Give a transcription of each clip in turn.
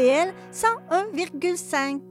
CIBL 101,5.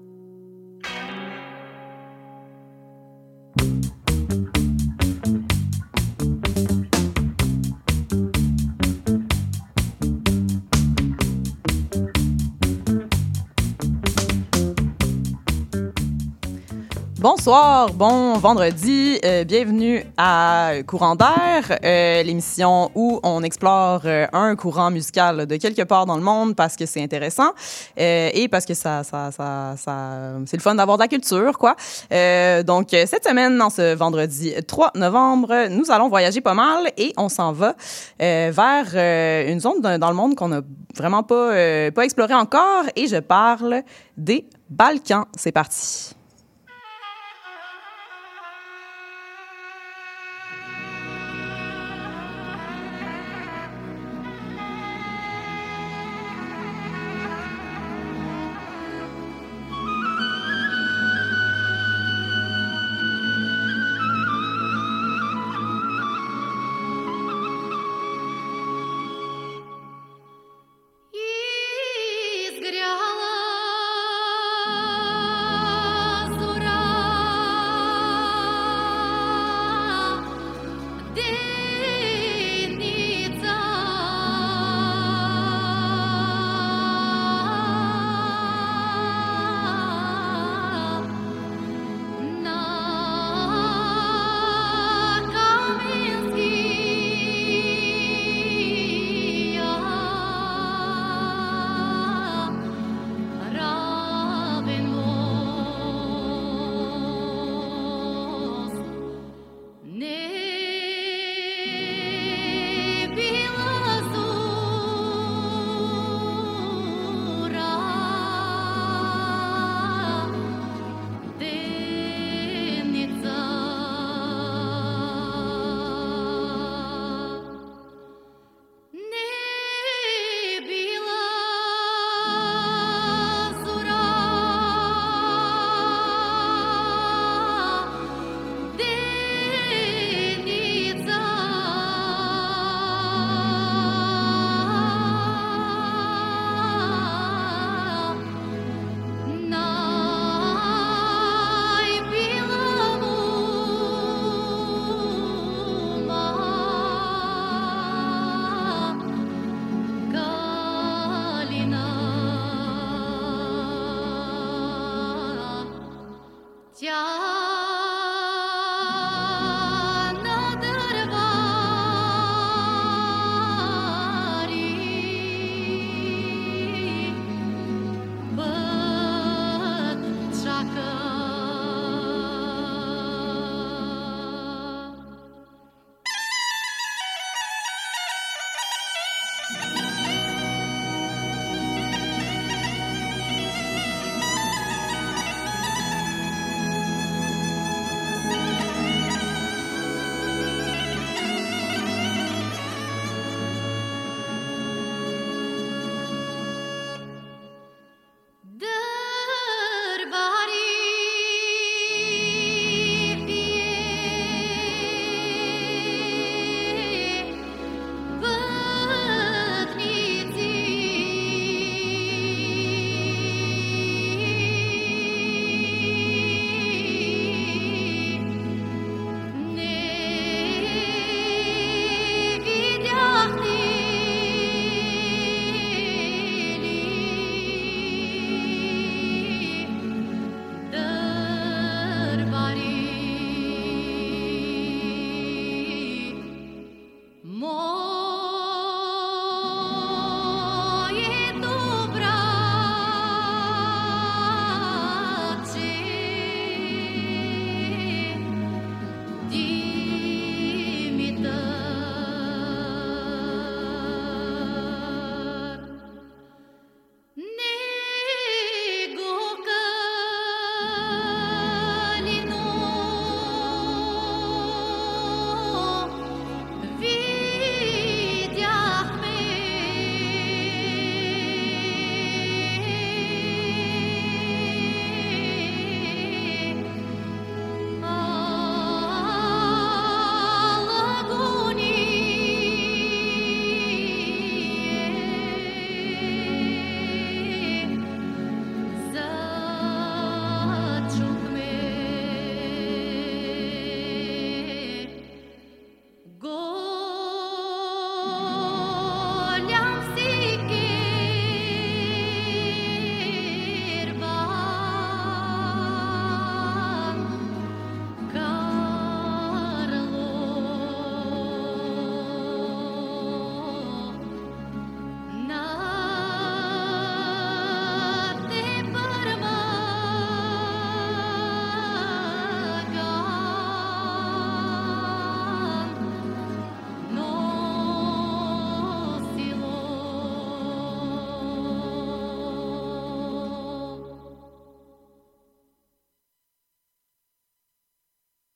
Bonsoir, bon vendredi, euh, bienvenue à Courant d'air, euh, l'émission où on explore euh, un courant musical de quelque part dans le monde parce que c'est intéressant euh, et parce que ça, ça, ça, ça c'est le fun d'avoir de la culture, quoi. Euh, donc cette semaine, en ce vendredi 3 novembre, nous allons voyager pas mal et on s'en va vers une zone dans le monde qu'on n'a vraiment pas, pas explorée encore et je parle des Balkans. C'est parti.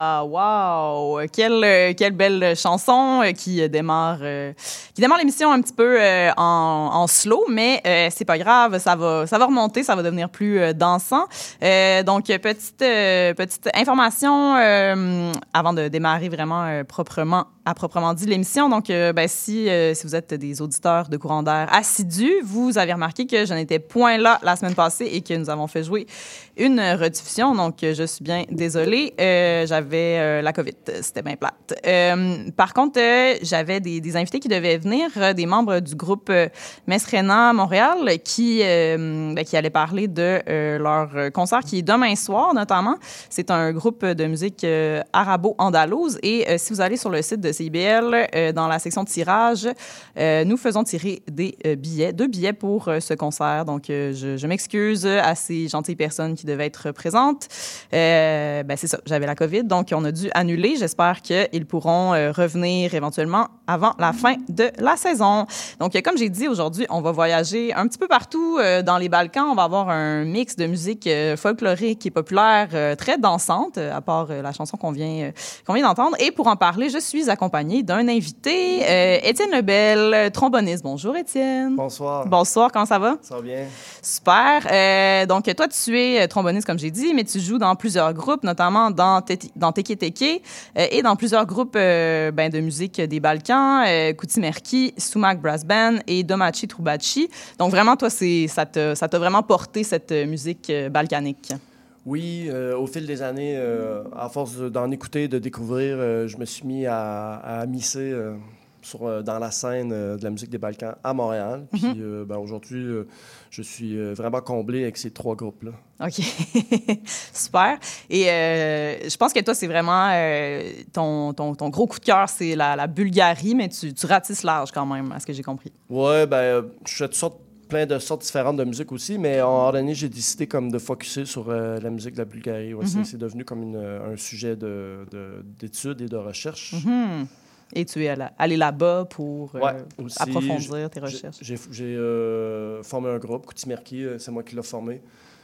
Ah, wow! Quelle, euh, belle chanson euh, qui démarre, euh, qui démarre l'émission un petit peu en, slow, mais c'est pas grave, ça va, ça va remonter, ça va devenir plus dansant. donc, petite information avant de démarrer vraiment proprement à proprement dit l'émission. Donc, ben, si, si vous êtes des auditeurs de courant d'air assidus, vous avez remarqué que je n'étais point là la semaine passée et que nous avons fait jouer une rediffusion. Donc, je suis bien désolée. J'avais euh, la COVID. C'était bien plate. Euh, par contre, euh, j'avais des, invités qui devaient venir, des membres du groupe Mesrena Montréal, qui, ben, qui allaient parler de leur concert qui est demain soir, notamment. C'est un groupe de musique arabo-andalouse. Et si vous allez sur le site de CIBL, dans la section tirage, nous faisons tirer des billets, deux billets pour ce concert. Donc, je, je m'excuse à ces gentilles personnes qui devaient être présentes. ben, c'est ça, j'avais la COVID. Donc, on a dû annuler. J'espère qu'ils pourront euh, revenir éventuellement avant la fin de la saison. Donc, comme j'ai dit aujourd'hui, on va voyager un petit peu partout euh, dans les Balkans. On va avoir un mix de musique euh, folklorique et populaire très dansante, à part la chanson qu'on vient, qu'on vient d'entendre. Et pour en parler, je suis accompagnée d'un invité, Étienne Lebel, tromboniste. Bonjour, Étienne. Bonsoir. Bonsoir, comment ça va? Ça va bien. Super. donc, toi, tu es tromboniste, comme j'ai dit, mais tu joues dans plusieurs groupes, notamment dans, dans Teke Teke euh, et dans plusieurs groupes euh, ben, de musique des Balkans, euh, Merki, Sumac Brass Band et Domachi Trubachi. Donc vraiment, toi, ça t'a vraiment porté cette musique balkanique? Oui, au fil des années, à force d'en écouter, de découvrir, je me suis mis à, à misser sur, dans la scène de la musique des Balkans à Montréal. Puis mm-hmm. ben, aujourd'hui, je suis vraiment comblé avec ces trois groupes-là. OK. Super. Et euh, je pense que toi, c'est vraiment euh, ton, ton, ton, gros coup de cœur, c'est la, la, Bulgarie, mais tu, tu, ratisses large quand même, à ce que j'ai compris. Oui, ben, euh, je fais sortes, plein de sortes différentes de musique aussi, mais en donné, j'ai décidé comme de focuser sur la musique de la Bulgarie. Mm-hmm. C'est devenu comme une, un sujet d'étude de, et de recherche. Mm-hmm. Et tu es allé là-bas pour approfondir tes recherches. J'ai formé un groupe, Koutimerki, c'est moi qui l'ai formé.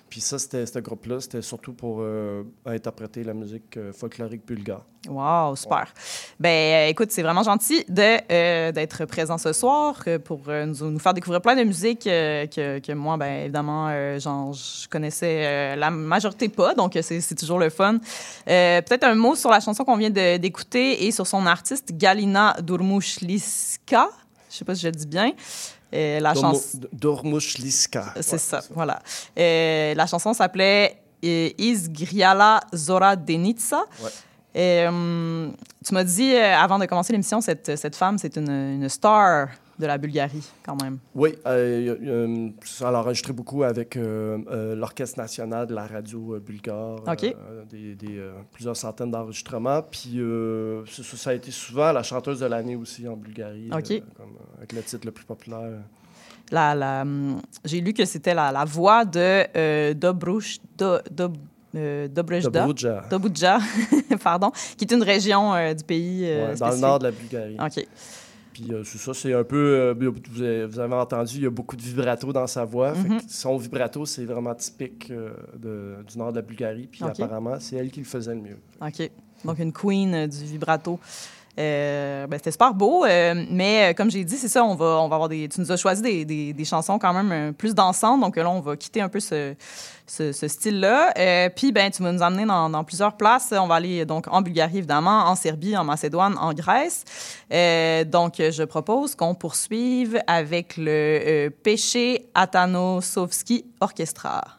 Puis ça, c'était ce groupe-là, c'était surtout pour euh, interpréter la musique euh, folklorique bulgare. Wow, super. Ben, euh, écoute, c'est vraiment gentil de d'être présent ce soir pour nous, nous, faire découvrir plein de musiques que, que, moi, ben, évidemment, genre, je connaissais la majorité pas, donc c'est toujours le fun. Peut-être un mot sur la chanson qu'on vient d'écouter et sur son artiste, Galina Durmushliska. Je sais pas si je le dis bien. Et la chanson. Dormushliska. C'est ça, voilà. Et la chanson s'appelait Izgriala Zora Denitsa. Ouais. Et, hum, tu m'as dit, euh, avant de commencer l'émission, cette, cette femme, c'est une, une, star de la Bulgarie, quand même. Oui, euh, euh, elle a enregistré beaucoup avec euh, l'Orchestre national de la radio bulgare. OK. Des, des plusieurs centaines d'enregistrements. Puis ça, ça, a été souvent la chanteuse de l'année aussi en Bulgarie. OK. Comme, avec le titre le plus populaire. La, la, hum, J'ai lu que c'était la, la, voix de Dobrush... Do, do, euh, Dobruja, pardon, qui est une région du pays. Ouais, dans le nord de la Bulgarie. OK. Puis euh, c'est ça, c'est un peu. Euh, vous, avez, entendu, il y a beaucoup de vibrato dans sa voix. Mhm. son vibrato, c'est vraiment typique euh, de, du nord de la Bulgarie. Puis apparemment, c'est elle qui le faisait le mieux. OK. Donc, une queen du vibrato. Ben, c'était super beau, mais comme j'ai dit, c'est ça, on va, on va avoir des. Tu nous as choisi des, des, des chansons quand même plus dansantes, donc là, on va quitter un peu ce, ce, style-là. Euh, puis, ben, tu vas nous emmener dans, plusieurs places. On va aller donc en Bulgarie, évidemment, en Serbie, en Macédoine, en Grèce. Euh, donc, je propose qu'on poursuive avec le euh, Péché Atanosovski Orchestra.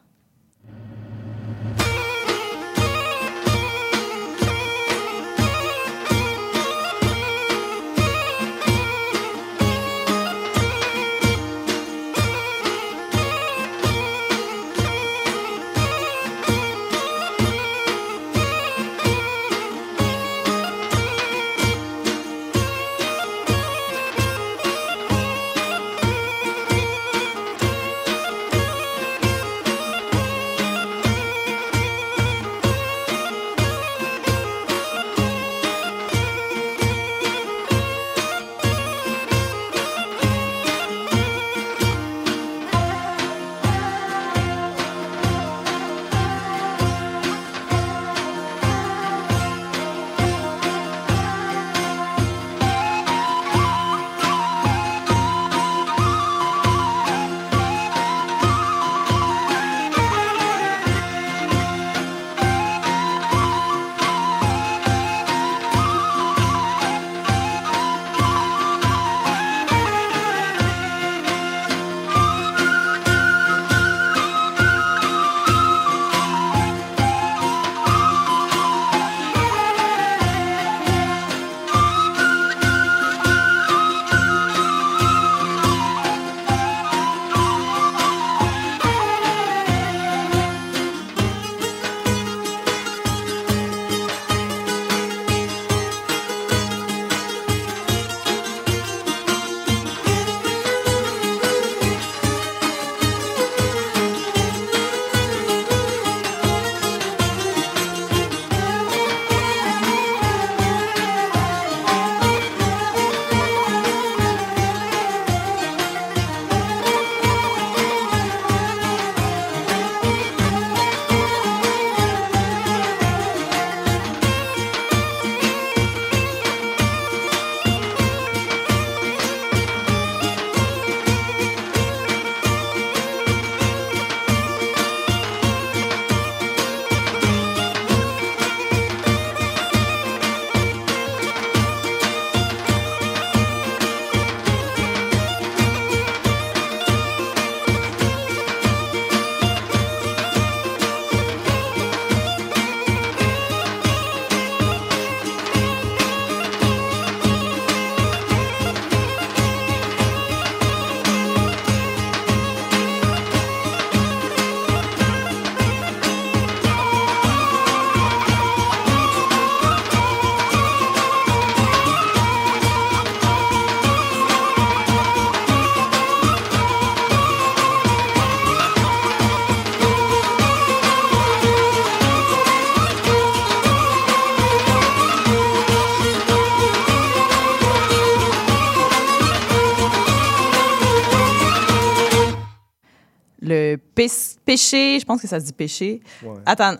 Le Pé- Péché, je pense que ça se dit Péché, Ouais. Atan-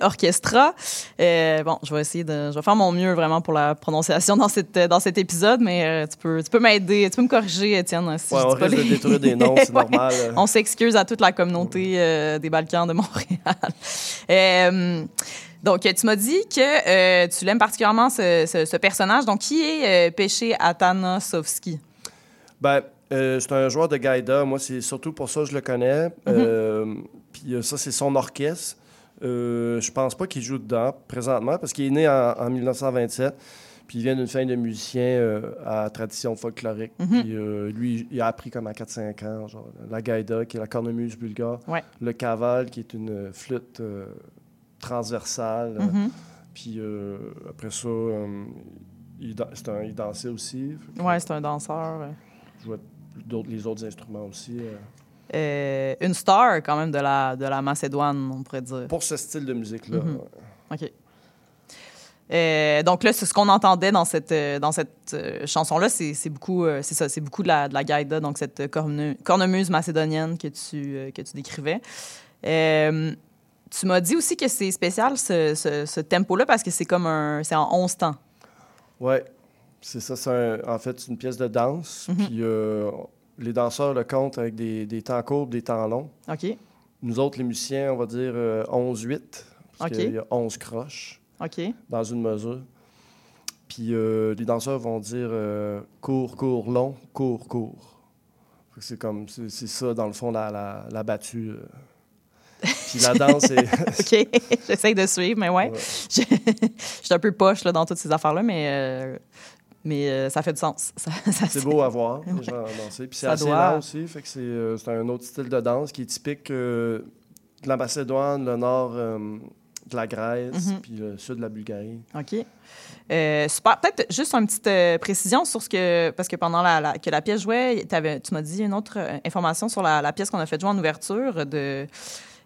Orchestra. Euh, bon, je vais essayer de, je vais faire mon mieux vraiment pour la prononciation dans, cette, dans cet épisode, mais euh, tu peux, tu peux m'aider, tu peux me corriger, Étienne, si Ouais, on risque de les- détruire des noms, c'est Ouais. normal. On s'excuse à toute la communauté euh, des Balkans de Montréal. Donc, tu m'as dit que tu l'aimes particulièrement, ce, ce- ce personnage. Donc, qui est Péché Atanasovski? Ben, euh, c'est un joueur de Gaïda. Moi, c'est surtout pour ça que je le connais. Euh, Puis euh, ça, c'est son orchestre. Euh, je pense pas qu'il joue dedans présentement parce qu'il est né en, en 1927. Puis il vient d'une famille de musiciens à tradition folklorique. Puis euh, lui, il a appris comme à 4-5 ans, genre, la gaïda, qui est la cornemuse bulgare. Ouais. Le kaval, qui est une flûte transversale. Mhm. Puis euh, après ça, il, dan- un- il dansait aussi. Ouais, c'est un danseur. jouait d'autres- les autres instruments aussi. euh? Euh, une star, quand même, de la, de la Macédoine, on pourrait dire. Pour ce style de musique-là. Mhm. OK. Euh, donc là, c'est ce qu'on entendait dans cette, dans cette euh, chanson-là, c'est c'est beaucoup, c'est ça, c'est beaucoup de la, de la gaïda, donc cette corne- cornemuse macédonienne que tu, que tu décrivais. Tu m'as dit aussi que c'est spécial, ce, ce- ce tempo-là, parce que c'est comme un... C'est en 11 temps. Ouais, c'est ça. C'est en fait c'est une pièce de danse. Mhm. Puis euh, les danseurs le comptent avec des, des temps courts, des temps longs. OK, Nous autres, les musiciens, on va dire euh, 11-8. Parce OK. qu'il y a 11 croches OK, dans une mesure. Puis euh, les danseurs vont dire euh, court, court, long, court, court. C'est comme, c'est ça, dans le fond, la, la, la battue. Puis la danse, est... OK. J'essaye de suivre, mais ouais. Ouais. Je je suis un peu poche là, dans toutes ces affaires-là, mais, euh, mais euh, ça fait du sens. C'est beau à voir, les gens danser. Puis c'est assez doit- lent aussi, fait que c'est euh, c'est un autre style de danse qui est typique euh, de la Macédoine, le nord euh, de la Grèce, Mhm. puis le sud de la Bulgarie. OK. Super. Peut-être juste une petite précision sur ce que. Parce que pendant la, la- que la pièce jouait, tu m'as dit une autre information sur la, la pièce qu'on a fait jouer en ouverture de,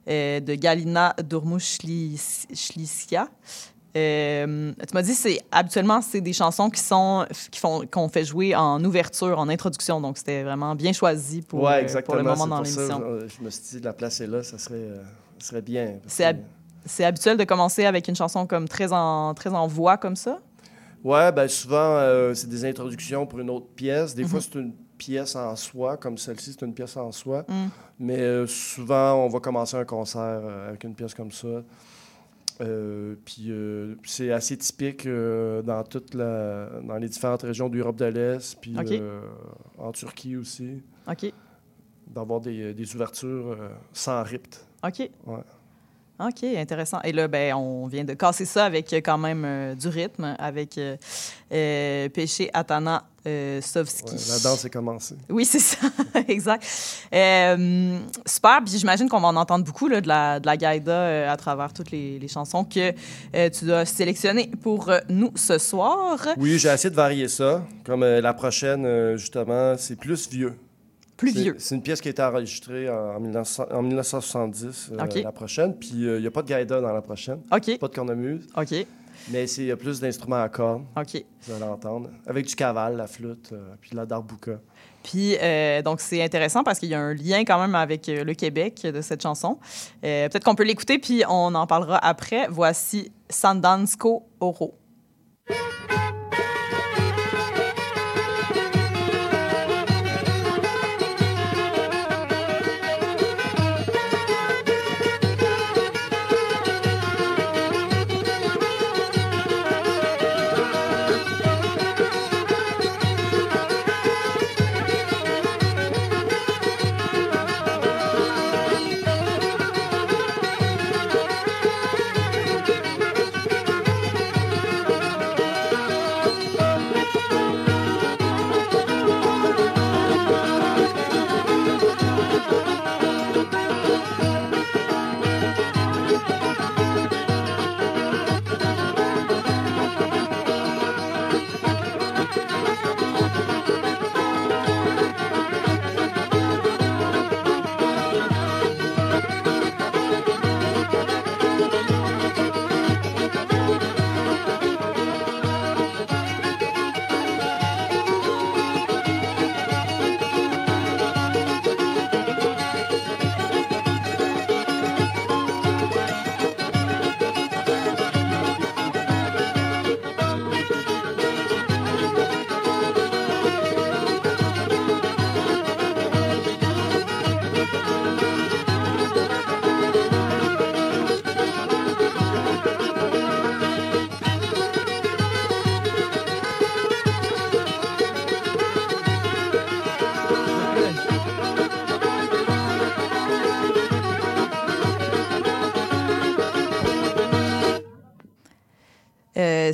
de Galina Durmushlicia. Euh, tu m'as dit c'est habituellement c'est des chansons qui sont qui font qu'on fait jouer en ouverture en introduction donc c'était vraiment bien choisi pour, ouais, euh, pour le moment dans l'émission. je me suis dit, la placer là, ça serait, euh, ça serait bien. C'est hab- habituel de commencer avec une chanson comme très en très en voix comme ça? Ouais, ben souvent, euh, c'est des introductions pour une autre pièce. Des Mhm. fois, c'est une pièce en soi, comme celle-ci, c'est une pièce en soi. Mm. Mais souvent, on va commencer un concert avec une pièce comme ça. Euh, puis euh, c'est assez typique euh, dans toute la, dans les différentes régions d'Europe de l'Est, puis euh, en Turquie aussi, OK. d'avoir des, des ouvertures sans. OK. Ouais. OK, intéressant. Et là, ben, on vient de casser ça avec euh, quand même euh, du rythme, avec euh, euh, Péché Atana euh, Sovski. Ouais, la danse est commencée. Oui, c'est ça, exact. Euh, super, puis j'imagine qu'on va en entendre beaucoup là, de, la, de la gaïda euh, à travers toutes les, les chansons que euh, tu as sélectionnées pour euh, nous ce soir. Oui, j'ai essayé de varier ça. Comme euh, la prochaine, euh, justement, c'est plus vieux. Plus C'est- vieux. C'est une pièce qui a été enregistrée en, 1900 en 1970, euh, la prochaine. Puis il n'y a pas de gaïda dans la prochaine, OK, pas de cornemuse, OK, mais c'est- il y a plus d'instruments à cordes, OK. vous allez entendre, avec du caval, la flûte, euh, puis de la darbuka. Puis, euh, donc, c'est intéressant parce qu'il y a un lien quand même avec euh, le Québec de cette chanson. Euh, Peut-être qu'on peut l'écouter, puis on en parlera après. Voici Sandansko Oro.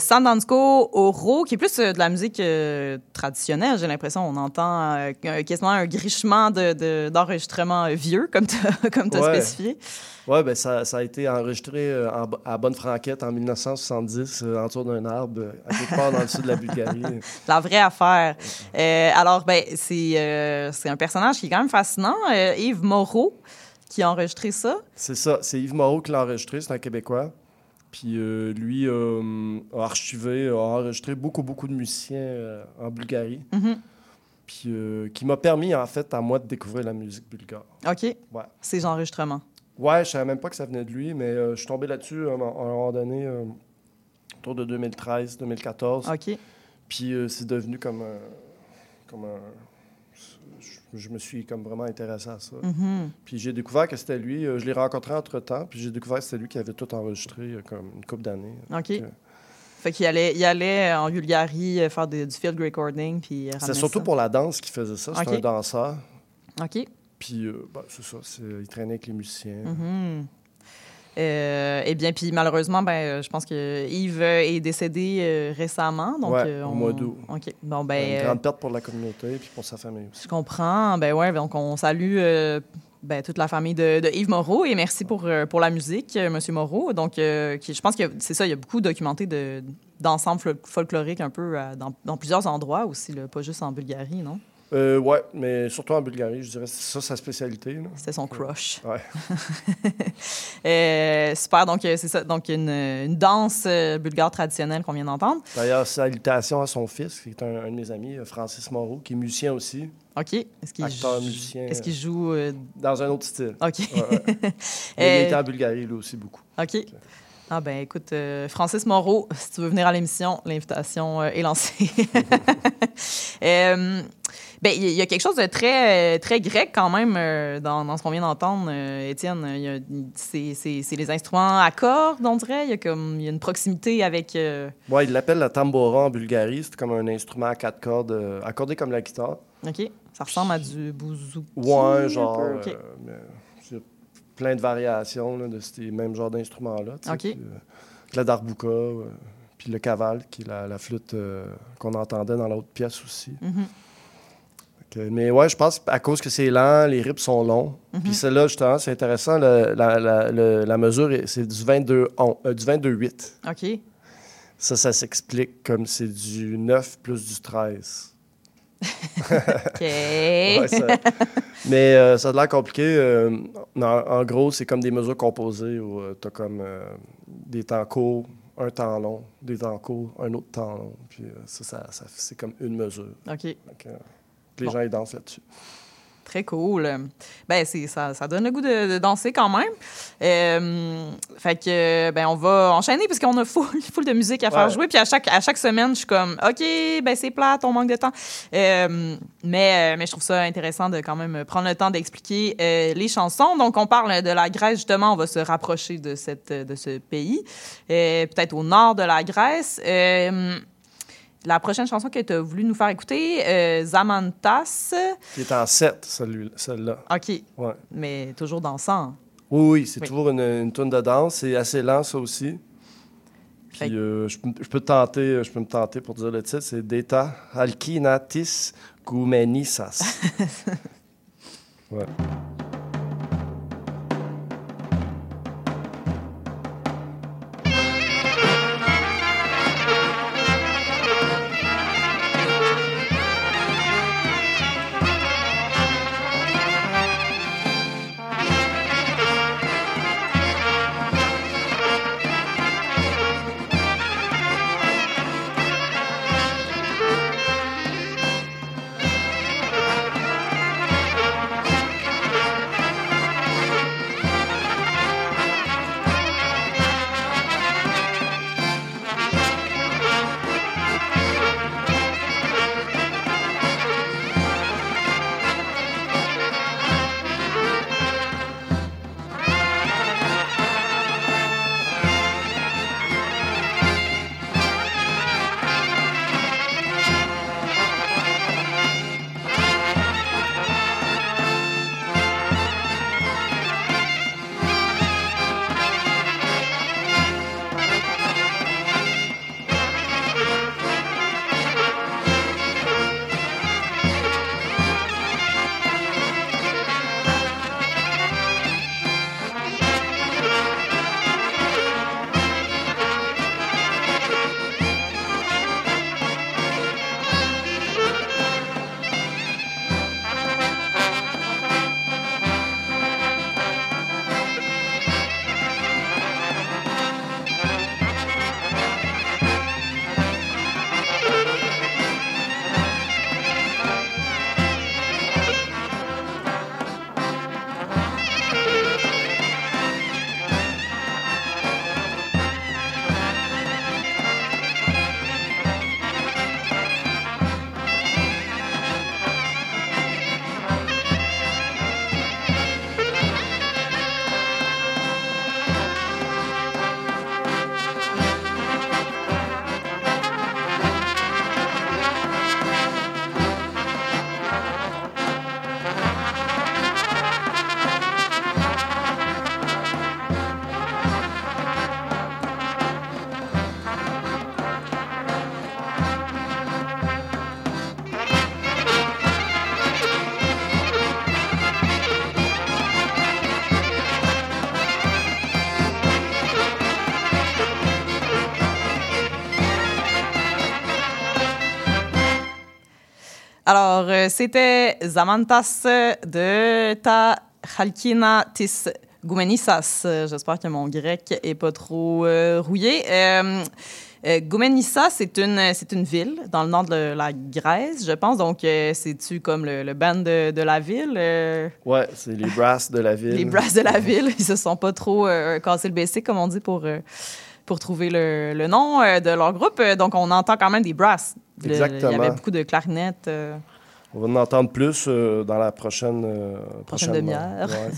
Euh, Sandansko Oro, qui est plus euh, de la musique euh, traditionnelle, j'ai l'impression. On entend euh, quasiment un grichement d'enregistrement de, de, vieux, comme tu as, Ouais. spécifié. Oui, ben ça, ça a été enregistré en- à Bonne-Franquette en 1970, euh, en dessous d'un arbre, à quelque part dans le sud de la Bulgarie. La vraie affaire. Euh, alors, ben, c'est euh, un personnage qui est quand même fascinant. Euh, Yves Moreau, qui a enregistré ça. C'est ça, c'est Yves Moreau qui l'a enregistré, c'est un Québécois. Puis euh, lui euh, a archivé, a enregistré beaucoup, beaucoup de musiciens euh, en Bulgarie. Mhm. Puis qui m'a permis, en fait, à moi de découvrir la musique bulgare. OK. Ouais. Ces enregistrements. Ouais, je savais même pas que ça venait de lui, mais je suis tombé là-dessus à un moment donné, autour de 2013, 2014. OK. Puis c'est devenu comme un. Comme un je, me suis comme vraiment intéressé à ça. Mhm. Puis j'ai découvert que c'était lui. euh, je l'ai rencontré entre temps, puis j'ai découvert que c'était lui qui avait tout enregistré euh, comme une couple d'années. OK. Donc, euh, Fait qu'il allait, il allait en Bulgarie euh, faire du field recording. puis ramener surtout ça. pour la danse qu'il faisait ça. C'était un danseur. OK. Puis euh, ben, c'est ça, c'est- il traînait avec les musiciens. Mhm. Euh, eh bien, puis malheureusement, ben, euh, je pense que Yves est décédé euh, récemment. Donc, Ouais, euh, au on- mois d'août. Bon, ben, une grande perte pour la communauté puis pour sa famille aussi. je comprends. Ben ouais, donc on salue euh, ben, toute la famille de, de Yves Moreau et merci pour, pour la musique, Monsieur Moreau. Donc, qui, je pense que c'est ça, il y a beaucoup documenté de, d'ensemble fol- folklorique un peu dans, dans plusieurs endroits aussi, là, pas juste en Bulgarie, non? Euh, ouais, mais surtout en Bulgarie, je dirais, c'est ça sa spécialité. C'était son crush. Ouais. Euh, super, donc euh, c'est ça. Donc, une, une danse euh, bulgare traditionnelle qu'on vient d'entendre. D'ailleurs, salutations à son fils, qui est un, un de mes amis, Francis Moreau, qui est musicien aussi, OK. Est-ce qu'il Acteur, jou- musicien, Est-ce qu'il joue. euh, dans un autre style. OK. Ouais, ouais. Il était en Bulgarie, lui aussi, beaucoup. OK. Ah ben écoute, euh, Francis Moreau, si tu veux venir à l'émission, l'invitation euh, est lancée. Euh, ben, il y, a- quelque chose de très, euh, très grec quand même euh, dans, dans ce qu'on vient d'entendre, euh, Étienne. C'est c'est- c'est les instruments à cordes, on dirait. Il y a, comme, il y a une proximité avec... euh, Ouais, il l'appelle la tambora en Bulgarie. C'est comme un instrument à quatre cordes, accordé comme la guitare. OK. Ça ressemble à du bouzouki. Ouais, un genre. peu, OK. euh, plein de variations là, de ces mêmes genres d'instruments-là. OK. puis, euh, la darbuka, euh, puis le caval, qui est la, la flûte qu'on entendait dans l'autre pièce aussi. Mhm. Que- mais ouais, je pense à cause que c'est lent, les rips sont longs. Mhm. Puis celle-là, justement, c'est intéressant. la, la- le- la mesure, est- c'est du 22 on- euh, du 22-8. OK. Ça, ça s'explique comme c'est du 9 plus du 13. OK. Ouais, ça- Mais euh, ça a l'air compliqué. euh, en, en gros, c'est comme des mesures composées où tu as comme des temps courts, un temps long, des temps courts, un autre temps long. Puis ça, ça- ça- c'est comme une mesure. OK. Les Bon. gens, ils dansent là-dessus. Très cool. Ben, c'est, ça, ça donne le goût de, de danser quand même. Euh, fait que, ben, on va enchaîner parce qu'on a full, full de musique à faire Ouais. jouer. Puis à chaque, à chaque semaine, je suis comme, OK, ben, c'est plate, on manque de temps. Euh, mais, mais je trouve ça intéressant de quand même prendre le temps d'expliquer euh, les chansons. Donc, on parle de la Grèce, justement. On va se rapprocher de, cette, de ce pays, peut-être au nord de la Grèce. Euh, la prochaine chanson que tu as voulu nous faire écouter, euh, Zamantas. Qui est en 7, celui- celle-là. OK, Ouais. mais toujours dansant. Oui, oui, c'est Oui. toujours une, une tourne de danse. C'est assez lent, ça aussi. Puis euh, je, peux- je peux tenter, je peux me tenter pour dire le titre. C'est Deta Alkinatis Goumenissas. ouais. Alors, euh, c'était Zamantas de Ta Chalkina Tis Goumenissas. Euh, J'espère que mon grec est pas trop euh, rouillé. Euh, euh, Goumenissa, c'est une, c'est une ville dans le nord de la Grèce, je pense. Donc, c'est-tu comme le, le band de, de la ville? euh, Ouais, c'est les brasses de la ville. les brasses de la ville. Ils se sont pas trop euh, cassés le basic, comme on dit, pour, euh, pour trouver le, le nom de leur groupe. Donc, on entend quand même des brasses. Le- Exactement. Il y avait beaucoup de clarinettes. On va en entendre plus euh, dans la prochaine... euh, Prochaine demi-heure. Ouais,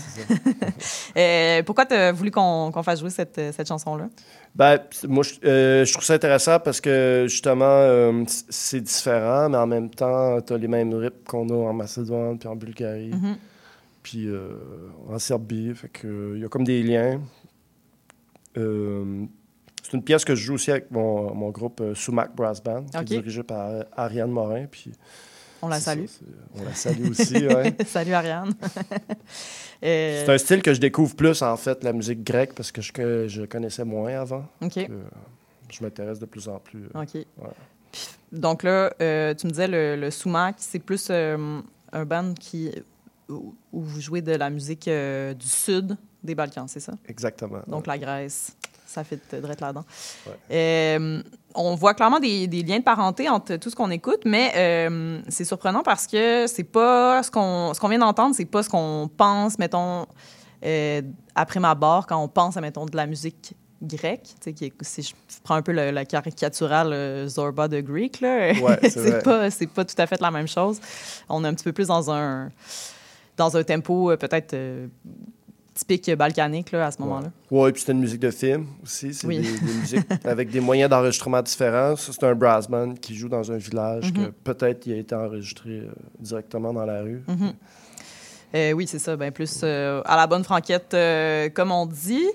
euh, pourquoi tu as voulu qu'on fasse jouer cette, cette chanson-là? Ben, moi, je, euh, je trouve ça intéressant parce que, justement, c'est différent, mais en même temps, tu as les mêmes rythmes qu'on a en Macédoine puis en Bulgarie, Mhm. puis en Serbie. Fait que, il y a comme des liens. C'est une pièce que je joue aussi avec mon, mon groupe Sumac Brass Band, qui est dirigé par Ariane Morin. Puis On la ça, salue. on la salue aussi, ouais. Salut Ariane. Euh, C'est un style que je découvre plus, en fait, la musique grecque, parce que je, connaissais moins avant. OK. que je m'intéresse de plus en plus. euh, OK. Donc là, euh, tu me disais le, le sumac, c'est plus euh, un band qui, où, où vous jouez de la musique euh, du sud des Balkans, c'est ça? Exactement. Donc la Grèce, ça fait direct là-dedans. Ouais. Euh, on voit clairement des, des liens de parenté entre tout ce qu'on écoute, mais euh, c'est surprenant parce que c'est pas ce qu'on ce qu'on vient d'entendre, c'est pas ce qu'on pense, mettons, euh, après ma barre, quand on pense à, mettons, de la musique grecque, qui est- si je prends un peu le, le caricatural euh, Zorba de Greek, là, Ouais, c'est pas, c'est pas tout à fait la même chose. On est un petit peu plus dans un, dans un tempo peut-être typique balkanique là, à ce moment-là. Oui, puis c'est une musique de film aussi. C'est Oui. des, des musiques avec des moyens d'enregistrement différents. C'est un brass band qui joue dans un village que Mhm. peut-être il a été enregistré euh, directement dans la rue. Euh, oui, c'est ça. Ben, plus euh, à la bonne franquette, euh, comme on dit.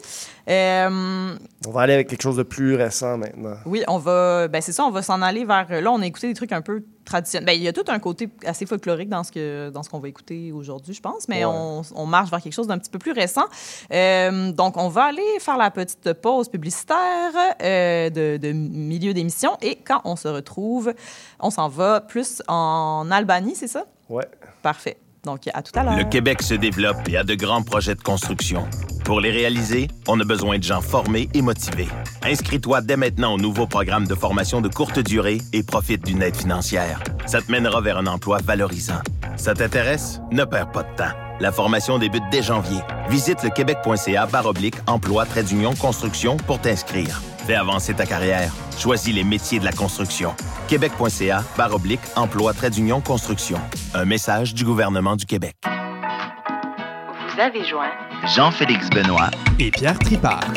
On va aller avec quelque chose de plus récent maintenant. oui, on va. Ben, c'est ça, on va s'en aller vers. Là, on a écouté des trucs un peu traditionnels. Ben, il y a tout un côté assez folklorique dans ce que dans ce qu'on va écouter aujourd'hui, je pense, mais Ouais. on, on marche vers quelque chose d'un petit peu plus récent. Euh, donc, on va aller faire la petite pause publicitaire euh, de, de milieu d'émission et quand on se retrouve, on s'en va plus en Albanie, c'est ça? Ouais. Parfait. Donc, à tout à l'heure. Le Québec se développe et a de grands projets de construction. Pour les réaliser, on a besoin de gens formés et motivés. Inscris-toi dès maintenant au nouveau programme de formation de courte durée et profite d'une aide financière. Ça te mènera vers un emploi valorisant. Ça t'intéresse? Ne perds pas de temps. La formation débute dès janvier. Visite le québec.ca oblique emploi trait d'union construction pour t'inscrire. Fais avancer ta carrière. Choisis les métiers de la construction. Québec.ca oblique emploi trait d'union construction. Un message du gouvernement du Québec. Vous avez joint Jean-Félix Benoît, et Pierre Tripart.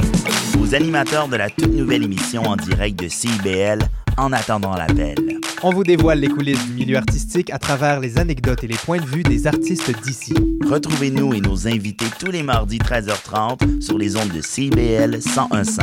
aux animateurs de la toute nouvelle émission en direct de CIBL En attendant l'appel. On vous dévoile les coulisses du milieu artistique à travers les anecdotes et les points de vue des artistes d'ici. Retrouvez-nous et nos invités tous les mardis 13h30 sur les ondes de CIBL 1015.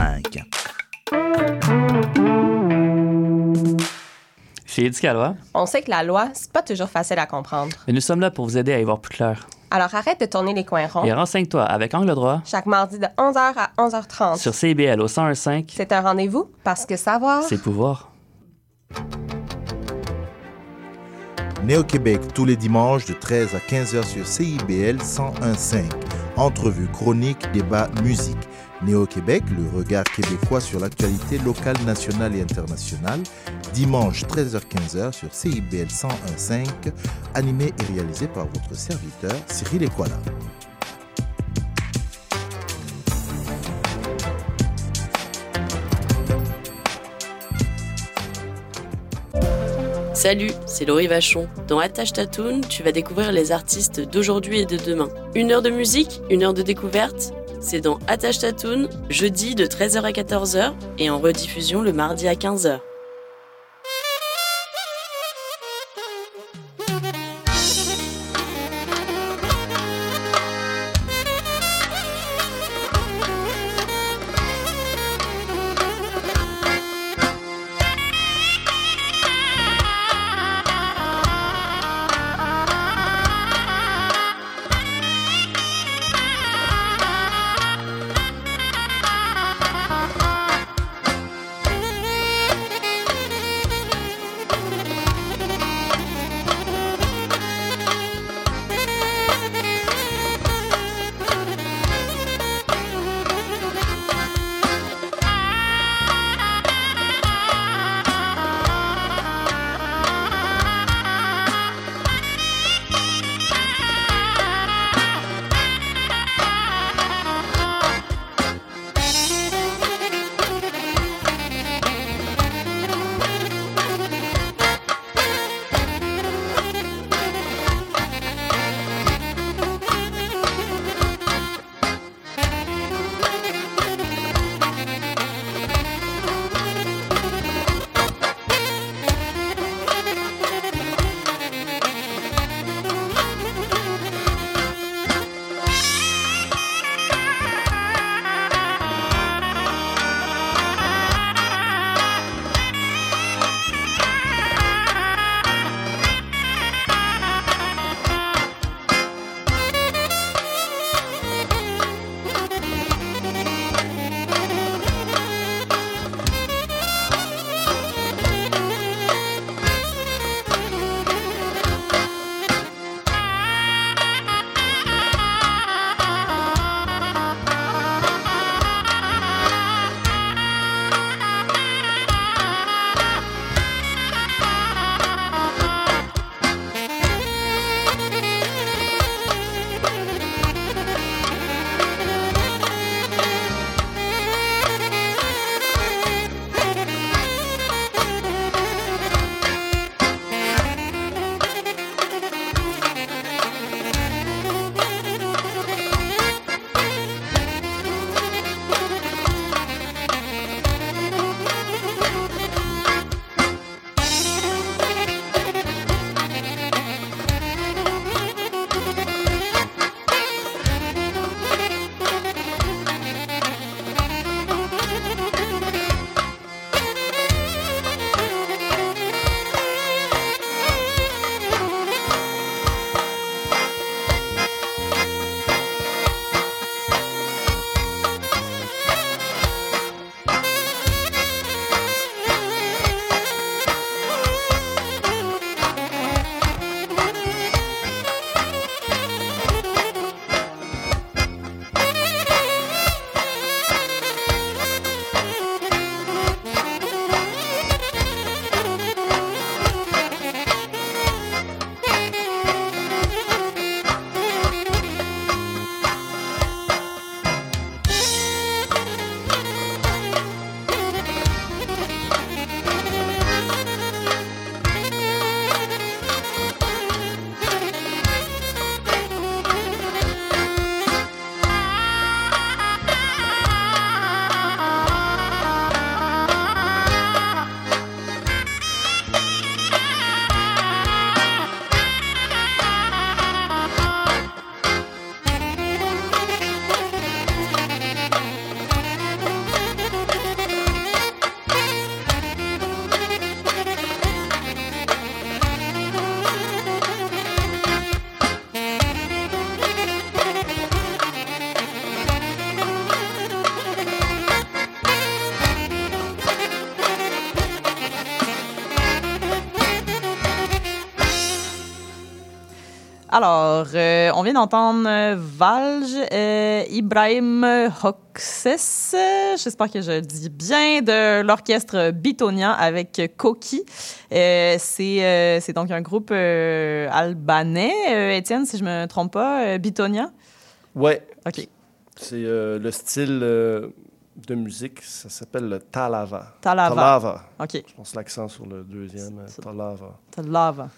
Chez Éducalois, On sait que la loi, c'est pas toujours facile à comprendre. mais nous sommes là pour vous aider à y voir plus clair. Alors arrête de tourner les coins ronds. Et renseigne-toi avec Angle droit Chaque mardi de 11h à 11h30. sur CIBL au 1015, C'est un rendez-vous parce que savoir. c'est pouvoir. Néo-Québec tous les dimanches de 13 à 15h sur CIBL 101.5. Entrevue, chronique, débat, musique. Néo-Québec, le regard québécois sur l'actualité locale, nationale et internationale. Dimanche 13h-15h sur CIBL 101.5. Animé et réalisé par votre serviteur Cyril Equala. Salut, c'est Laurie Vachon. Dans Attache Tatoon, tu vas découvrir les artistes d'aujourd'hui et de demain. Une heure de musique, une heure de découverte. C'est dans Attache Tatoon, jeudi de 13h à 14h et en rediffusion le mardi à 15h. Alors, euh, on vient d'entendre euh, Valj, euh, Ibrahim Hoxes, j'espère que je le dis bien, de l'orchestre Bitonia avec Koki. Euh, c'est euh, c'est donc un groupe albanais, Étienne, si je me trompe pas, Bitonia? Ouais. OK. C'est le style de musique, ça s'appelle le talava. Talava. Talava. OK. Je pense l'accent sur le deuxième, talava. Talava.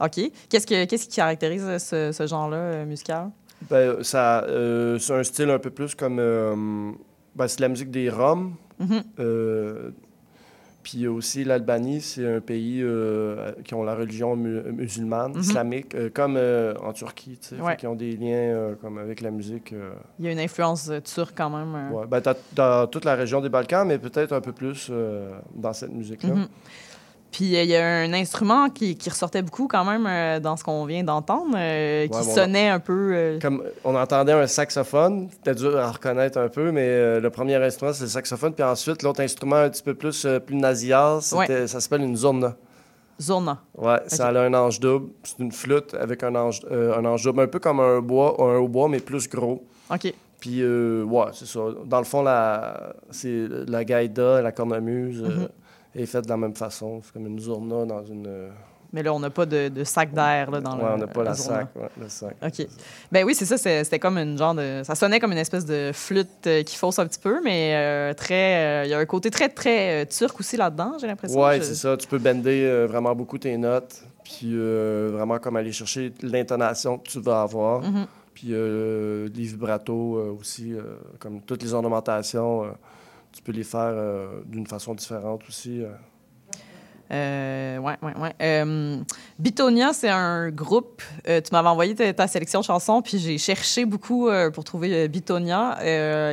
OK. Qu'est-ce, que, qu'est-ce qui caractérise ce, ce genre-là euh, musical? Ben, ça, euh, c'est un style un peu plus comme. euh, ben, c'est la musique des Roms. Mhm. Euh, puis aussi, l'Albanie, c'est un pays qui ont la religion mu- musulmane, Mhm. islamique, comme en Turquie, tu sais, fait Ouais. qui ont des liens comme avec la musique. Il y a une influence turque quand même. Ouais. Ben, t'as, t'as toute la région des Balkans, mais peut-être un peu plus dans cette musique-là. Mhm. Puis euh, il y a un instrument qui, qui ressortait beaucoup quand même euh, dans ce qu'on vient d'entendre, euh, qui Ouais, bon, sonnait un peu. euh, Comme on entendait un saxophone, c'était dur à reconnaître un peu, mais le premier instrument, c'est le saxophone. Puis ensuite, l'autre instrument un petit peu plus, plus ça s'appelle une zurna. Zurna. Ouais, ça a un ange double. C'est une flûte avec un ange, euh, un ange double, un peu comme un bois, un hautbois, mais plus gros. OK. Puis, euh, ouais, c'est ça. Dans le fond, la, c'est la gaïda, la cornemuse, Mhm. Est faite de la même façon. C'est comme une zurna dans une. euh, Mais là, on n'a pas de, de sac d'air dans ouais, le. on n'a pas la sac. ouais, le sac. OK. Ben oui, c'est ça. C'était comme une genre de. Ça sonnait comme une espèce de flûte euh, qui fausse un petit peu, mais euh, très. euh, Il y a un côté très, très euh, turc aussi là-dedans, j'ai l'impression. Je- c'est ça. Tu peux bender vraiment beaucoup tes notes, puis vraiment comme aller chercher l'intonation que tu vas avoir. Mhm. Puis les vibratos aussi, comme toutes les ornementations, tu peux les faire euh, d'une façon différente aussi. euh. Euh, ouais, ouais, ouais. Euh, Bitonia, c'est un groupe. tu m'avais envoyé ta, ta sélection chansons, puis j'ai cherché beaucoup pour trouver Bitonia.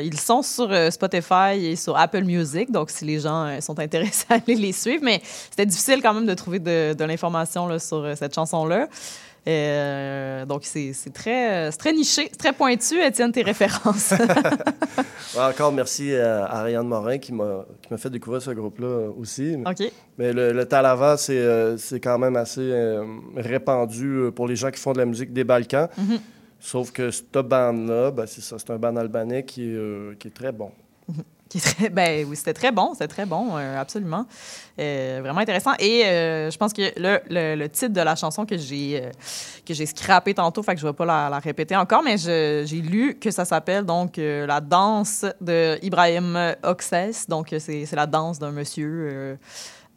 Ils sont sur Spotify et sur Apple Music, donc si les gens sont intéressés à aller les suivre, mais c'était difficile quand même de trouver de, l'information sur cette chanson-là. Euh, donc, c'est très, très niché, c'est très pointu, Étienne, tes références. Ouais, encore merci à Ariane Morin qui m'a fait découvrir ce groupe-là aussi. OK. Mais le, le Talava, c'est euh, quand même assez euh, répandu euh, pour les gens qui font de la musique des Balkans. Mhm. Sauf que cette band-là, ben, c'est ça, c'est un band albanais qui qui est très bon. Qui est très, ben oui, c'était très bon, c'était très bon, euh, absolument. Euh, vraiment intéressant. Et euh, je pense que le, le- le titre de la chanson que j'ai que j'ai scrappé tantôt, fait que je vais pas la, la répéter encore, mais j'ai lu que ça s'appelle donc la danse de Ibrahim Oxes. Donc c'est la danse d'un monsieur.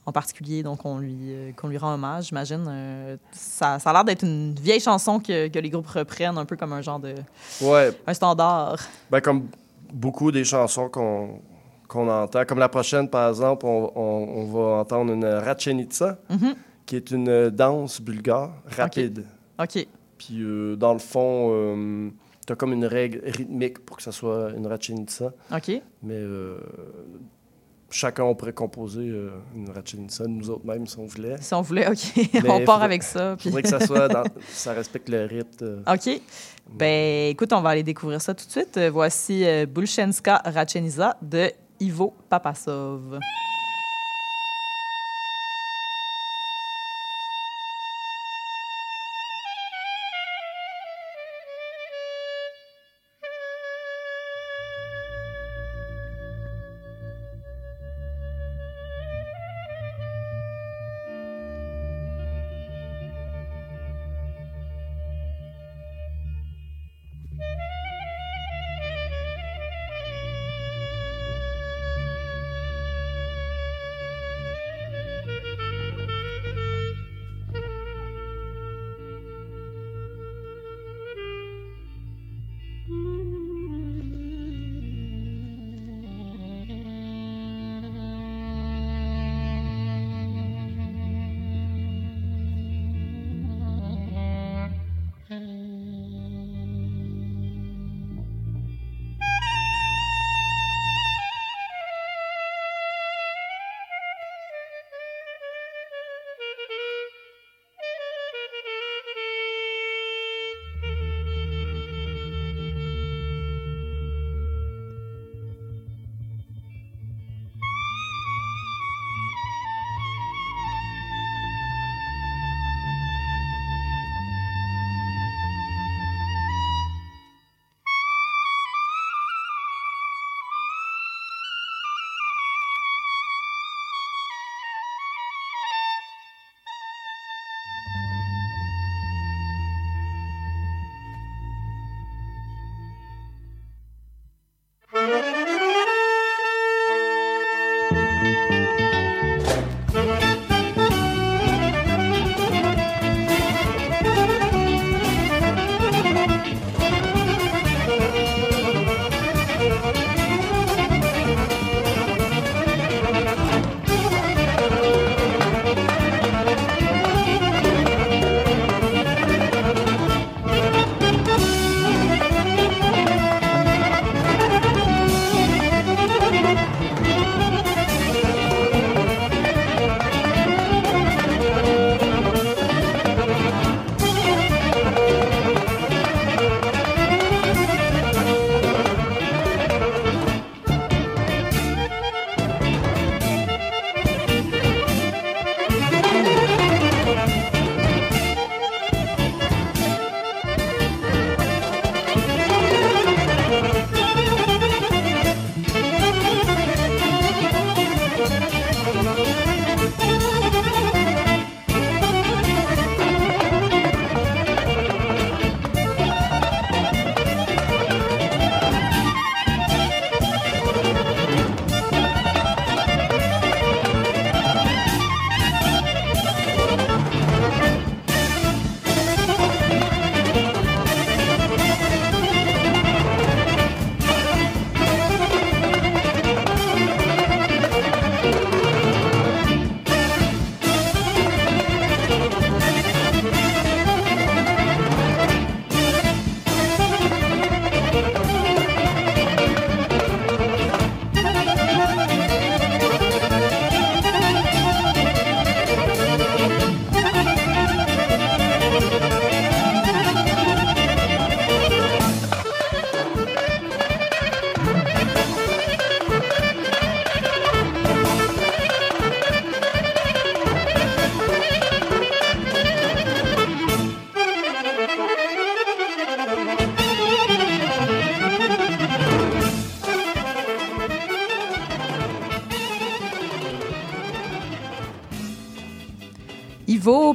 en particulier, donc on lui, euh, qu'on lui rend hommage, j'imagine. Euh, ça, ça a l'air d'être une vieille chanson que, que les groupes reprennent, un peu comme un genre de... Ouais. Un standard. Ben, comme beaucoup des chansons qu'on qu'on entend. Comme la prochaine, par exemple, on, on- on va entendre une Ratchenitsa, Mhm. qui est une danse bulgare rapide. OK. Puis, euh, dans le fond, tu as comme une règle rythmique pour que ça soit une Ratchenitsa. OK. Mais euh, chacun, on pourrait composer euh, une Ratchenitsa, nous autres même, si on voulait. Si on voulait, OK. On part faudrait- avec ça. puis- faudrait que ça soit dans- ça respecte le rythme. euh. OK. Ben, écoute, on va aller découvrir ça tout de suite. Voici euh, Bulchenska de Ivo Papasov.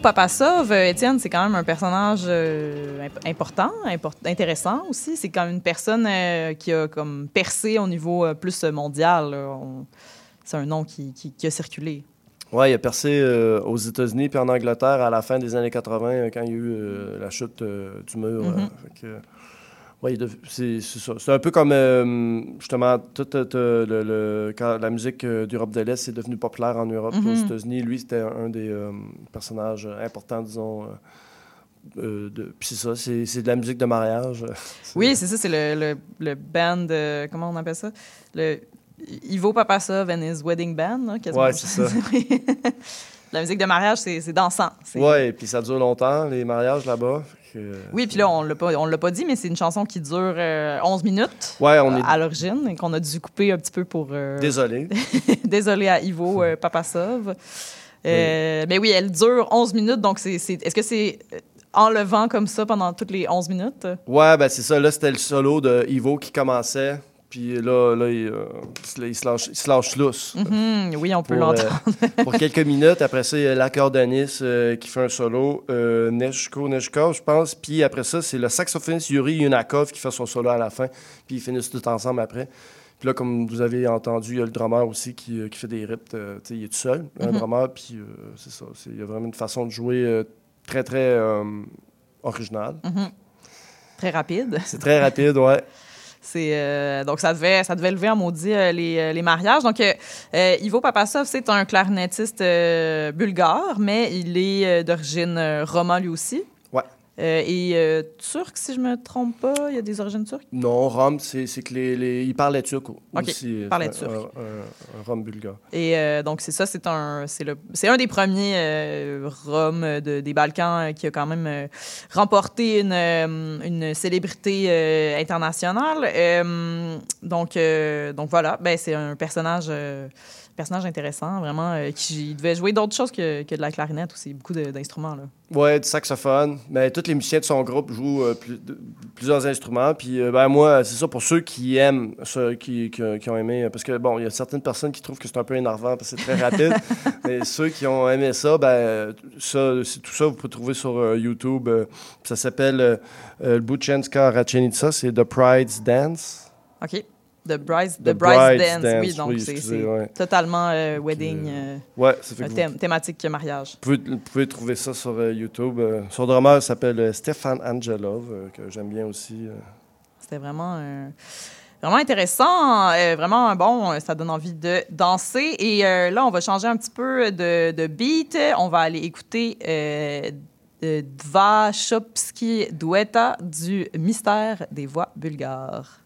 Papasov, euh, Étienne, c'est quand même un personnage euh, imp- important, import- intéressant aussi. C'est quand même une personne euh, qui a comme percé au niveau euh, plus mondial. On- C'est un nom qui, qui- qui a circulé. Ouais, il a percé aux États-Unis puis en Angleterre à la fin des années 80 euh, quand il y a eu la chute du mur. Mhm. euh, dev- c'est ça. C'est un peu comme euh, justement toute euh, le, le- quand la musique euh, d'Europe de l'Est est devenue populaire en Europe puis aux. États-Unis. Lui, c'était un des euh, personnages importants, disons. puis c'est ça, c'est de la musique de mariage. Oui, c'est ça, c'est le, le, le band, comment on appelle ça? Le Ivo Papasov and his wedding band. là, quasiment. Ouais, c'est ça. La musique de mariage, c'est dansant. Ouais, puis ça dure longtemps, les mariages là-bas. Oui, puis là, on l'a pas, on l'a pas dit, mais c'est une chanson qui dure euh, 11 minutes Ouais, on est- à l'origine et qu'on a dû couper un petit peu pour... euh, Désolé. Désolé à Ivo euh, Papasov. Euh, Mais oui, elle dure 11 minutes, donc c'est, c'est- est-ce que c'est euh, enlevant comme ça pendant toutes les 11 minutes? Ouais, ben c'est ça. Là, c'était le solo de Ivo qui commençait. Puis là, là il, euh, il se lâche, il se lâche lousse. Mhm, oui, on peut euh, l'entendre. pour quelques minutes. Après ça, il y a l'accordéoniste euh, qui fait un solo, euh, Neshko Neshkov, je pense. Puis après ça, c'est le saxophoniste Yuri Yunakov qui fait son solo à la fin. Puis ils finissent tout ensemble après. Puis là, comme vous avez entendu, il y a le drummer aussi qui, euh, qui fait des rips. tu sais, il est tout seul, un Mhm. drummer. Puis c'est ça. c'est- Il y a vraiment une façon de jouer très, très originale. Mhm. Très rapide. C'est très rapide, ouais. Euh, donc ça devait ça devait lever en maudit euh, les, euh, les mariages. Donc Ivo Papasov c'est un clarinettiste bulgare, mais il est d'origine euh, roma lui aussi. Euh, et euh, turc si je me trompe pas, il y a des origines turques? Non, Rome, c'est que les, les- ils parlaient turc Ok, aussi. ils parlaient turc. Un, un- un Rome bulgare. Et euh, donc, c'est ça, c'est un, le, c'est un des premiers euh, Roms de- des Balkans euh, qui a quand même euh, remporté une, euh, une célébrité euh, internationale. Euh, donc, euh, donc voilà, ben, c'est un personnage, euh, personnage intéressant, vraiment, euh, qui devait jouer d'autres choses que, que de la clarinette aussi, beaucoup d'instruments. Ouais, du saxophone. Mais tous les musiciens de son groupe jouent euh, plus- de- plusieurs instruments. Puis, euh, ben, moi, c'est ça pour ceux qui aiment, ceux qui, qui, qui ont aimé. Parce que, bon, il y a certaines personnes qui trouvent que c'est un peu énervant parce que c'est très rapide. mais ceux qui ont aimé ça, ben, ça, tout ça, vous pouvez trouver sur YouTube. ça s'appelle le Buchenska Rachenica, c'est The Pride's Dance. OK. The Bride's, The The Dance, oui, donc oui, c'est, ouais. totalement euh, wedding, euh, Ouais, ça fait que vous- thème- thématique mariage. Vous pouvez, vous pouvez trouver ça sur euh, YouTube. Euh, son drummer s'appelle euh, Stéphane Angelov, euh, que j'aime bien aussi. euh. C'était vraiment, euh, vraiment intéressant, euh, vraiment bon. euh, Ça donne envie de danser. Et euh, là, on va changer un petit peu de, de beat. On va aller écouter euh, Dva Shopski Dueta du mystère des voix bulgares.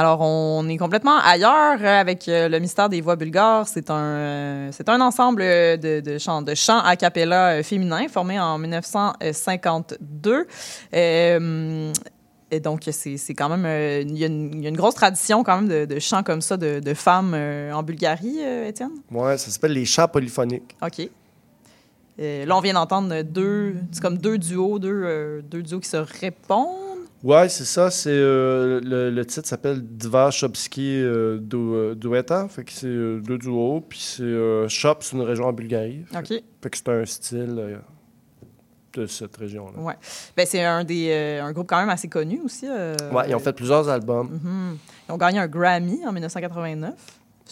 Alors, on est complètement ailleurs euh, avec euh, le mystère des voix bulgares. C'est un, euh, c'est un ensemble de, de chants, de chants a cappella féminins formé en 1952. Euh, et donc, c'est c'est quand même. euh, Il y, a une- il y a une grosse tradition quand même de, de chants comme ça de, de femmes euh, en Bulgarie, euh, Étienne? Ouais, ça s'appelle les chants polyphoniques. OK. Là, on vient d'entendre deux. C'est comme deux duos, deux, deux duos qui se répondent. Ouais, c'est ça. C'est euh, le, le titre s'appelle Dva Shopski euh, du- euh, Dueta. Fait que c'est euh, deux duos. Puis c'est euh, Shop, c'est une région en Bulgarie. Fait, OK. fait que c'est un style euh, de cette région-là. Ouais. Ben, c'est un, des, euh, un groupe quand même assez connu aussi. euh, Ouais, ils ont fait plusieurs albums. Mhm. Ils ont gagné un Grammy en 1989.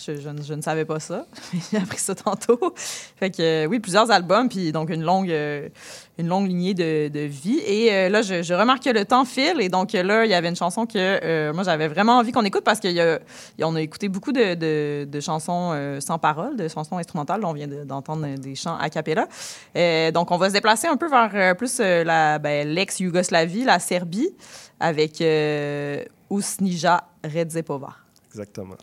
Je, ne- savais pas ça. J'ai appris ça tantôt. Fait que, euh, oui, plusieurs albums, puis donc une longue, euh, une longue lignée de, vie. Et euh, là, je, je remarque que le temps file. Et donc là, il y avait une chanson que moi, j'avais vraiment envie qu'on écoute parce qu'on a, écouté beaucoup de, chansons sans parole, de chansons instrumentales. On vient de- d'entendre des chants a cappella. Donc, on va se déplacer un peu vers plus la, ben, l'ex-Yougoslavie, la Serbie, avec Usnija Redzepova. Exactement.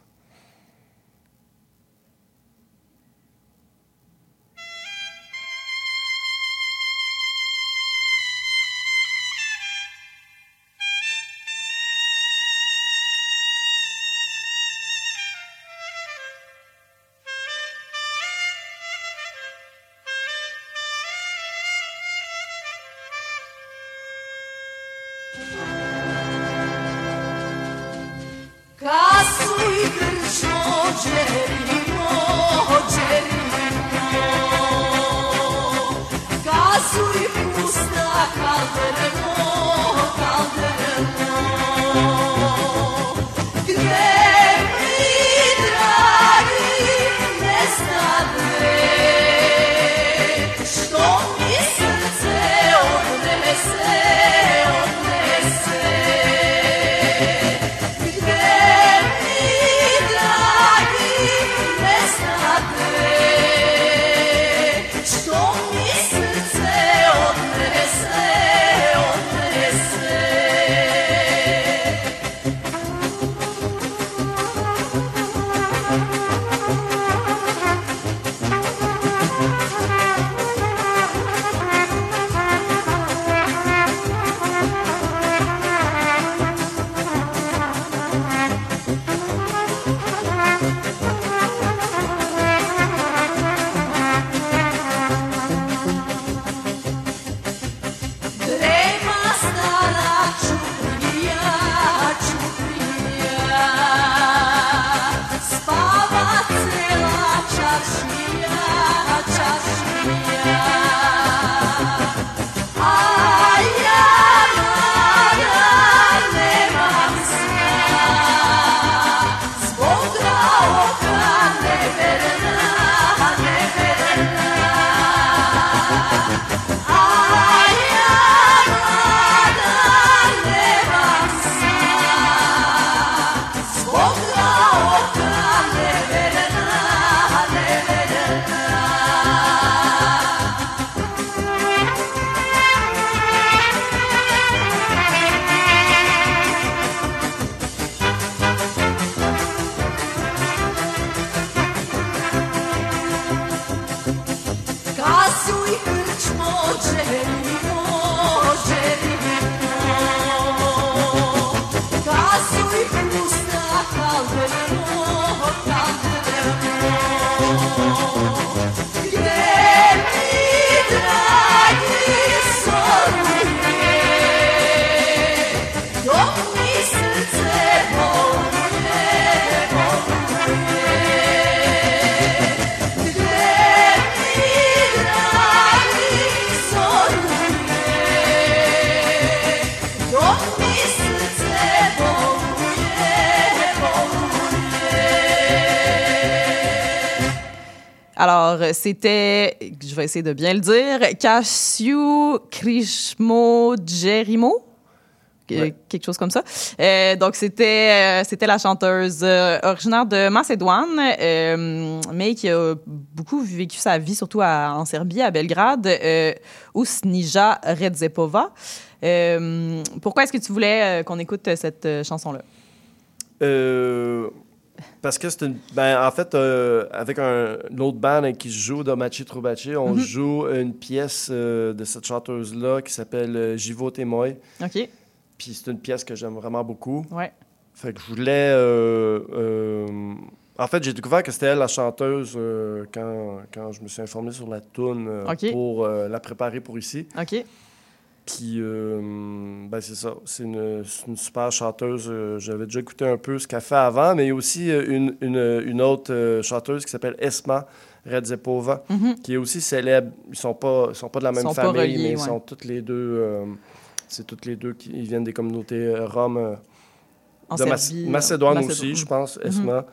C'était, je vais essayer de bien le dire, Cassiu Krishmo Jerimo. Ouais. Quelque chose comme ça. Euh, donc, c'était, euh, c'était la chanteuse euh, originaire de Macédoine, mais qui a beaucoup vécu sa vie, surtout à- en Serbie, à Belgrade, Usnija Redzepova. Pourquoi est-ce que tu voulais qu'on écoute cette euh, chanson-là? Parce que c'est une. Ben, en fait, euh, avec un, une autre band avec qui joue, Domachi Troubachi, on Mhm. joue une pièce euh, de cette chanteuse-là qui s'appelle euh, Jivo Témoin. OK. Puis c'est une pièce que j'aime vraiment beaucoup. Ouais. Fait que je voulais. euh, en fait, j'ai découvert que c'était elle la chanteuse quand, quand je me suis informé sur la OK. pour la préparer pour ici. OK. Puis, euh, ben c'est ça. C'est une, super chanteuse. Euh, J'avais déjà écouté un peu ce qu'elle fait avant, mais il y a aussi euh, une, une, une autre chanteuse qui s'appelle Esma Redzepova, Mhm. qui est aussi célèbre. Ils sont pas, ils sont pas de la même famille, reliés, mais ils sont toutes les deux. euh, c'est toutes les deux qui ils viennent des communautés roms. euh, de Serbie, Macédoine Macédoine. aussi, je pense, Mhm. Esma.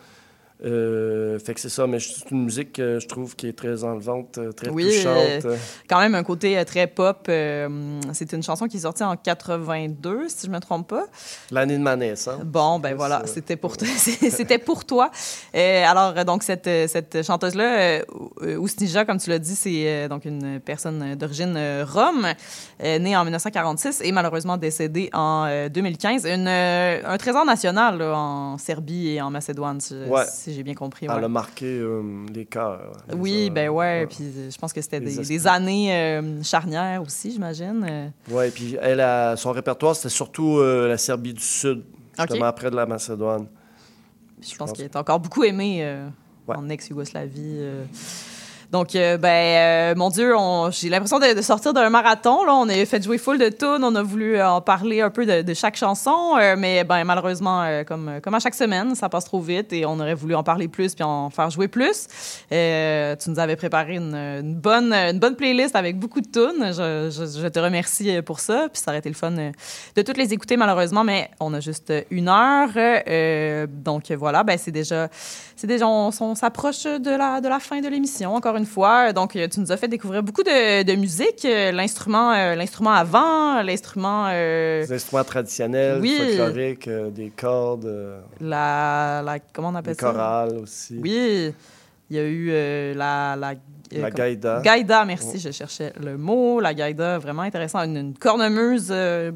Euh, fait que c'est ça, mais c'est une musique que je trouve qui est très enlevante, euh, très Oui, touchante. euh, quand même un côté très pop. euh, c'est une chanson qui est sortie en 82, si je me trompe pas. L'année de ma naissance. Bon, ben voilà, c'était pour, toi- c'était pour toi. Alors, donc, cette, cette chanteuse-là, Oustija, comme tu l'as dit, c'est donc une personne d'origine rome, née en 1946 et malheureusement décédée en euh, 2015. Une, un trésor national là, en Serbie et en Macédoine, si, Ouais. si j'ai bien compris. Elle a marqué euh, les cœurs. les Oui, a- ben ouais, puis euh, je pense que c'était des, années euh, charnières aussi, j'imagine. euh. Oui, puis elle, a- son répertoire, c'était surtout euh, la Serbie du Sud, justement après de la Macédoine. Je pense qu'il est encore beaucoup aimé euh, en ex-Yougoslavie. Donc, euh, ben, euh, mon Dieu, j'ai l'impression de, de sortir d'un marathon. Là. On a fait jouer full de tunes. On a voulu euh, en parler un peu de, de chaque chanson. euh, mais ben, malheureusement, euh, comme, comme à chaque semaine, ça passe trop vite et on aurait voulu en parler plus puis en faire jouer plus. Tu nous avais préparé une, une bonne, une bonne playlist avec beaucoup de tunes. Je, je- je te remercie pour ça. Puis ça aurait été le fun de toutes les écouter, malheureusement, mais on a juste une heure. Donc voilà, ben, c'est déjà, c'est déjà, on, on s'approche de la, de la fin de l'émission, encore une fois. Donc, euh, tu nous as fait découvrir beaucoup de, de musique, euh, l'instrument, euh, l'instrument avant, l'instrument, euh, Des instruments traditionnels, Oui. folkloriques, euh, des cordes, la, la, comment on appelle des ça? chorales aussi. Oui, il y a eu la... La, La comme- gaïda. Gaïda, merci, je cherchais le mot. La gaïda, vraiment intéressant. Une, une cornemuse euh,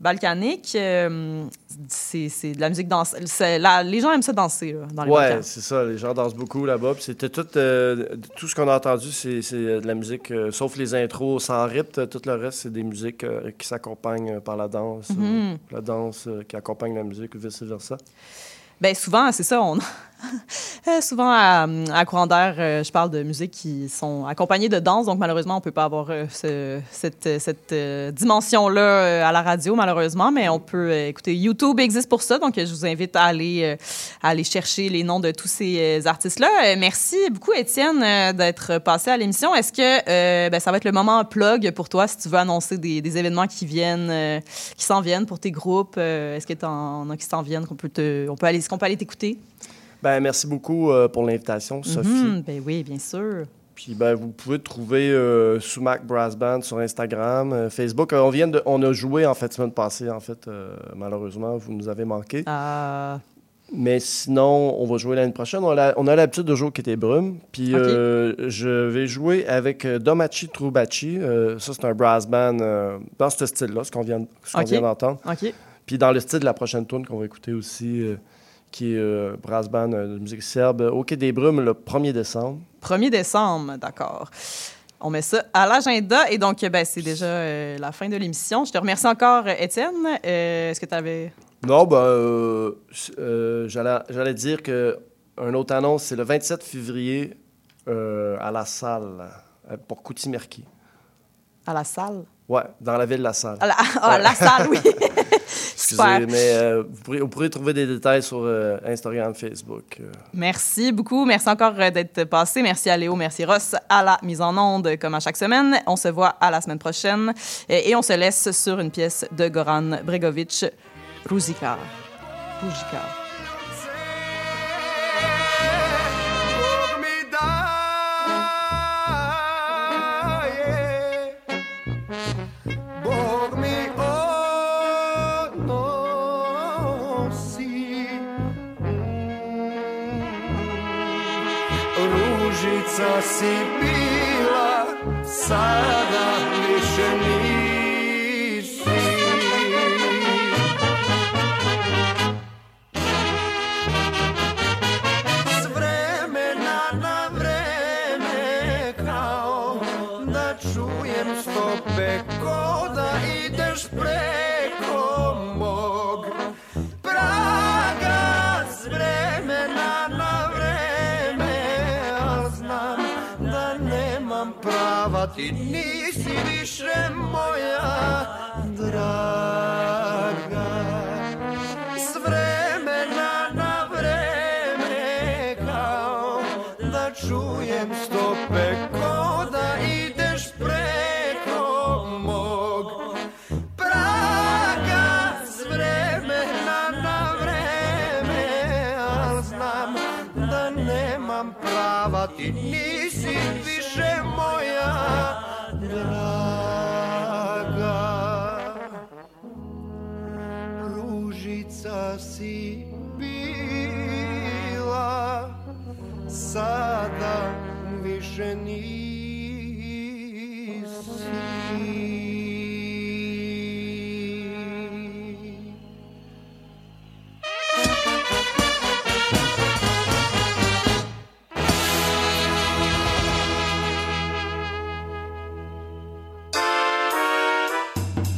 balkanique. euh, c'est de la musique danse. la- les gens aiment ça danser là, dans les Ouais, c'est ça. Les gens dansent beaucoup là-bas. C'était tout, euh, tout ce qu'on a entendu, c'est euh, de la musique, euh, sauf les intros sans rythme. Tout le reste, c'est des musiques euh, qui s'accompagnent euh, par la danse. euh, Mhm. la danse euh, qui accompagne la musique, vice-versa. Ben souvent, c'est ça. On... Euh, souvent, à, à Courant d'air, euh, je parle de musiques qui sont accompagnées de danse. Donc, malheureusement, on peut pas avoir euh, ce- cette, cette dimension-là à la radio, malheureusement. Mais on peut écouter. YouTube existe pour ça. Donc, je vous invite à aller, à aller chercher les noms de tous ces artistes-là. Merci beaucoup, Étienne, d'être passé à l'émission. Est-ce que ben, ça va être le moment plug pour toi si tu veux annoncer des, événements qui qui s'en viennent pour tes groupes? Est-ce que tu en as qui s'en viennent, qu'on peut, te, on peut aller, est-ce qu'on peut aller t'écouter? Ben, merci beaucoup euh, pour l'invitation, Sophie. Mhm, ben oui, bien sûr. Puis ben, vous pouvez trouver euh, Sumac Brass Band sur Instagram, euh, Facebook. Euh, on vient de, on a joué en fait semaine passée. En fait, malheureusement, vous nous avez manqué. Ah. Mais sinon, on va jouer l'année prochaine. On a, l'habitude de jouer au Quété Brume. Puis euh, je vais jouer avec Domachi Troubachi. Euh, ça, c'est un brass band euh, dans ce style-là, ce qu'on vient, vient d'entendre. OK. Puis dans le style de la prochaine tune qu'on va écouter aussi, qui est euh, brass band euh, de musique serbe, euh, au Quai des Brumes le 1er décembre. 1er décembre, d'accord. On met ça à l'agenda et donc ben, c'est déjà euh, la fin de l'émission. Je te remercie encore, euh, Étienne. Euh, Est-ce que tu avais... Non, ben, euh, euh, j'allais dire que un autre annonce, c'est le 27 février euh, à la salle euh, pour Coutimerki. À la salle? Ouais, dans la ville de la salle. À la, ah, Ouais. la salle, oui. Excusez, Super. mais euh, vous, pourrez, vous pourrez trouver des détails sur euh, Instagram, Facebook. euh. Merci beaucoup. Merci encore euh, d'être passé. Merci à Léo, merci Ross à la mise en onde comme à chaque semaine. On se voit à la semaine prochaine et, et on se laisse sur une pièce de Goran Bregovic, Ruzika. Ruzika. Naša si bila, sada više nisi. S vremena na vreme, kao da čujem stope, ko da ideš pre. Prava ti nisi više sada više nisi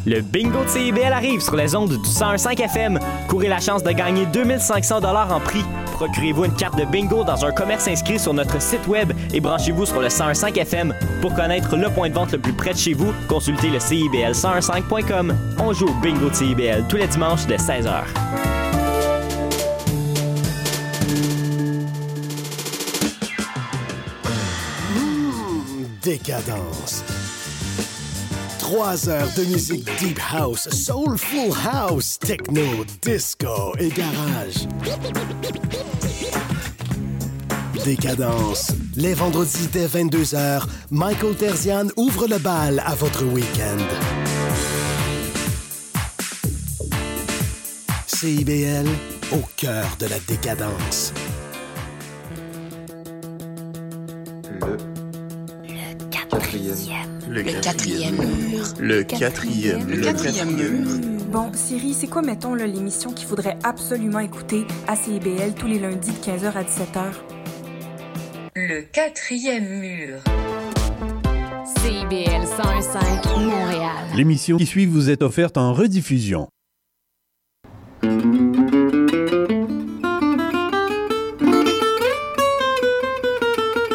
Le bingo de CIBL arrive sur les ondes du 101.5 FM. Courez la chance de gagner 2500 dollars en prix. Procurez-vous une carte de bingo dans un commerce inscrit sur notre site web et branchez-vous sur le 101.5 FM. Pour connaître le point de vente le plus près de chez vous, consultez le CIBL1015.com. On joue au bingo de CIBL tous les dimanches de 16h. Décadence. Trois heures de musique deep house, soulful house, techno, disco et garage. Décadence. Les vendredis dès 22h, Michael Terzian ouvre le bal à votre week-end. CIBL, au cœur de la décadence. Le quatrième mur. Le quatrième. Le quatrième mur. Bon, Siri, c'est quoi, mettons, l'émission qu'il faudrait absolument écouter à CIBL tous les lundis de 15h à 17h? Le quatrième mur. CIBL 101.5 Montréal. L'émission qui suit vous est offerte en rediffusion.